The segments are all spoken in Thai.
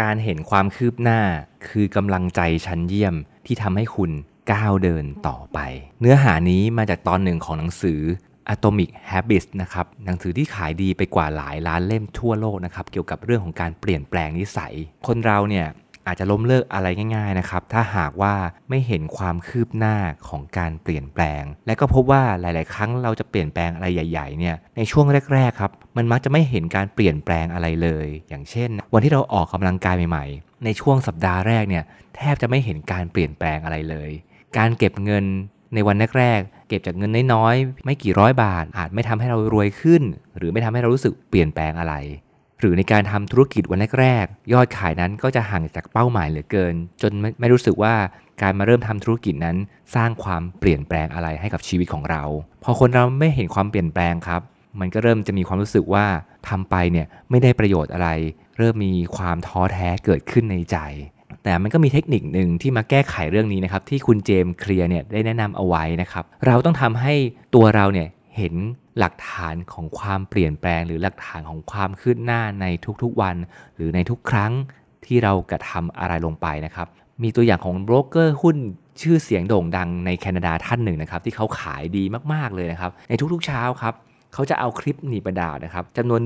การเห็นความคืบหน้าคือกำลังใจชั้นเยี่ยมที่ทำให้คุณก้าวเดินต่อไป เนื้อหานี้มาจากตอนหนึ่งของหนังสือ Atomic Habits นะครับ หนังสือที่ขายดีไปกว่าหลายล้านเล่มทั่วโลกนะครับ เกี่ยวกับเรื่องของการเปลี่ยนแปลงนิสัย คนเราเนี่ย อาจจะล้มเลิกอะไรง่าย ๆนะครับ ถ้าหากว่าไม่เห็นความคืบหน้าของการเปลี่ยนแปลง และก็พบว่าหลาย ๆ ครั้งเราจะเปลี่ยนแปลงอะไรใหญ่ ๆ เนี่ย ในช่วงแรก ๆ ครับ มันมักจะไม่เห็นการเปลี่ยนแปลงอะไรเลย อย่างเช่น วันที่เราออกกำลังกายใหม่ ๆ ในช่วงสัปดาห์แรกเนี่ย แทบจะไม่เห็นการเปลี่ยนแปลงอะไรเลย การเก็บเงินในวันแรกๆ เก็บจากเงินน้อยๆ ไม่กี่ร้อยบาท อาจไม่ทำให้เรารวยขึ้น หรือไม่ทำให้เรารู้สึกเปลี่ยนแปลงอะไร หรือในการทำธุรกิจวันแรกๆยอดขายนั้นก็จะห่างจากเป้าหมายเหลือเกิน จนไม่ไม่รู้สึกว่าการมาเริ่มทำธุรกิจนั้นสร้างความเปลี่ยนแปลงอะไรให้กับชีวิตของเรา พอคนเราไม่เห็นความเปลี่ยนแปลงครับ มันก็เริ่มจะมีความรู้สึกว่าทำไปเนี่ยไม่ได้ประโยชน์อะไร เริ่มมีความท้อแท้เกิดขึ้นในใจ แต่มันก็มีเทคนิคหนึ่งที่มาแก้ไขเรื่องนี้นะครับที่คุณเจมส์เคลียร์เนี่ยได้แนะนำเอาไว้นะครับ เราต้องทำให้ตัวเราเนี่ยเห็น หลักฐานของความเปลี่ยนแปลง หรือหลักฐานของความคืบหน้าในทุกๆวัน หรือในทุกครั้งที่เรากระทำอะไรลงไปนะครับ มีตัวอย่างของโบรกเกอร์หุ้นชื่อเสียงโด่งดังในแคนาดาท่านหนึ่งนะครับที่เขาขายดีมากๆเลยนะครับ ในทุกๆเช้าครับเขาจะเอาคลิปหนีบกระดาษนะครับจำนวน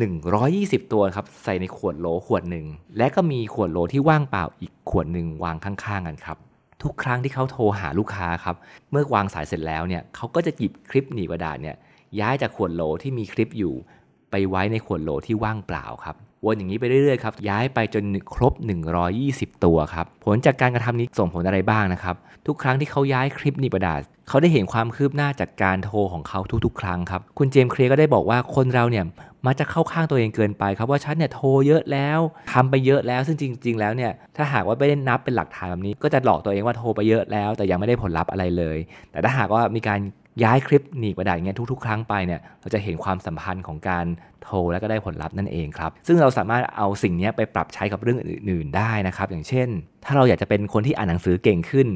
120 ตัวครับใส่ในขวดโหลขวดหนึ่งและก็มีขวดโหลที่ว่างเปล่าอีกขวดหนึ่งวางข้างๆกันครับทุกครั้งที่เขาโทรหาลูกค้าครับเมื่อวางสายเสร็จแล้วเนี่ยเขาก็จะหยิบคลิปหนีบกระดาษเนี่ย ย้ายจากขวดโหลที่มีคลิปอยู่ ไปไว้ในขวดโหลที่ว่างเปล่าครับวนอย่างนี้ไปเรื่อยๆครับย้ายไปจนครบ 120 ตัวครับผลจากการกระทำนี้ส่งผลอะไรบ้างนะครับ ทุกครั้งที่เขาย้ายคลิปนีบกระดาษเขาได้เห็นความคืบหน้าจากการโทรของเขาทุกๆ ครั้งครับคุณเจมส์เคลียร์ก็ได้บอกว่าคนเราเนี่ยมักจะเข้าข้างตัวเองเกินไปครับว่าฉันเนี่ยโทรเยอะแล้วทำไปเยอะแล้วซึ่งจริง ๆ แล้วเนี่ยถ้าหากว่าไม่ได้นับเป็นหลักฐานแบบนี้ ก็จะหลอกตัวเองว่าโทรไปเยอะแล้ว แต่ยังไม่ได้ผลลัพธ์อะไรเลย แต่ถ้าหากว่ามีการย้ายคลิปหนีบกระดาษอย่างเงี้ยทุกๆ ครั้งไปเนี่ยเราจะเห็นความสัมพันธ์ของการโทรแล้วก็ได้ผลลัพธ์นั่นเองครับ ซึ่งเราสามารถเอาสิ่งนี้ไปปรับใช้กับเรื่องอื่นๆได้นะครับ อย่างเช่น ถ้าเราอยากจะเป็นคนที่อ่านหนังสือเก่งขึ้น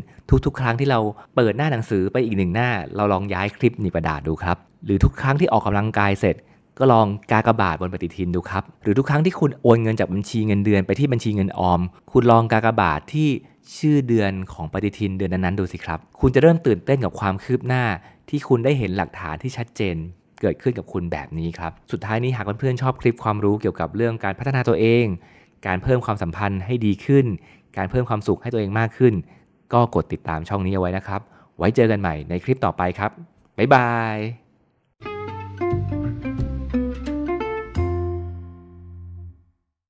ทุกๆ ครั้งที่เราเปิดหน้าหนังสือไปอีกหนึ่งหน้า เราลองย้ายคลิปหนีบกระดาษดูครับหรือทุกครั้งที่ออกกำลังกายเสร็จก็ลองกากบาทบนปฏิทินดูครับ หรือทุกครั้งที่คุณโอนเงินจากบัญชีเงินเดือนไปที่บัญชีเงินออม คุณลองกากบาทที่ชื่อเดือนของปฏิทินเดือนนั้นๆดูสิครับ คุณจะเริ่มตื่นเต้นกับความคืบหน้า ที่คุณได้เห็นหลักฐานที่ชัดเจนเกิดขึ้นกับคุณแบบนี้ครับ สุดท้ายนี้หากเพื่อนๆชอบคลิปความรู้เกี่ยวกับเรื่องการพัฒนาตัวเอง การเพิ่มความสัมพันธ์ให้ดีขึ้น การเพิ่มความสุขให้ตัวเองมากขึ้น ก็กดติดตามช่องนี้เอาไว้นะครับ ไว้เจอกันใหม่ในคลิปต่อไปครับ บ๊ายบาย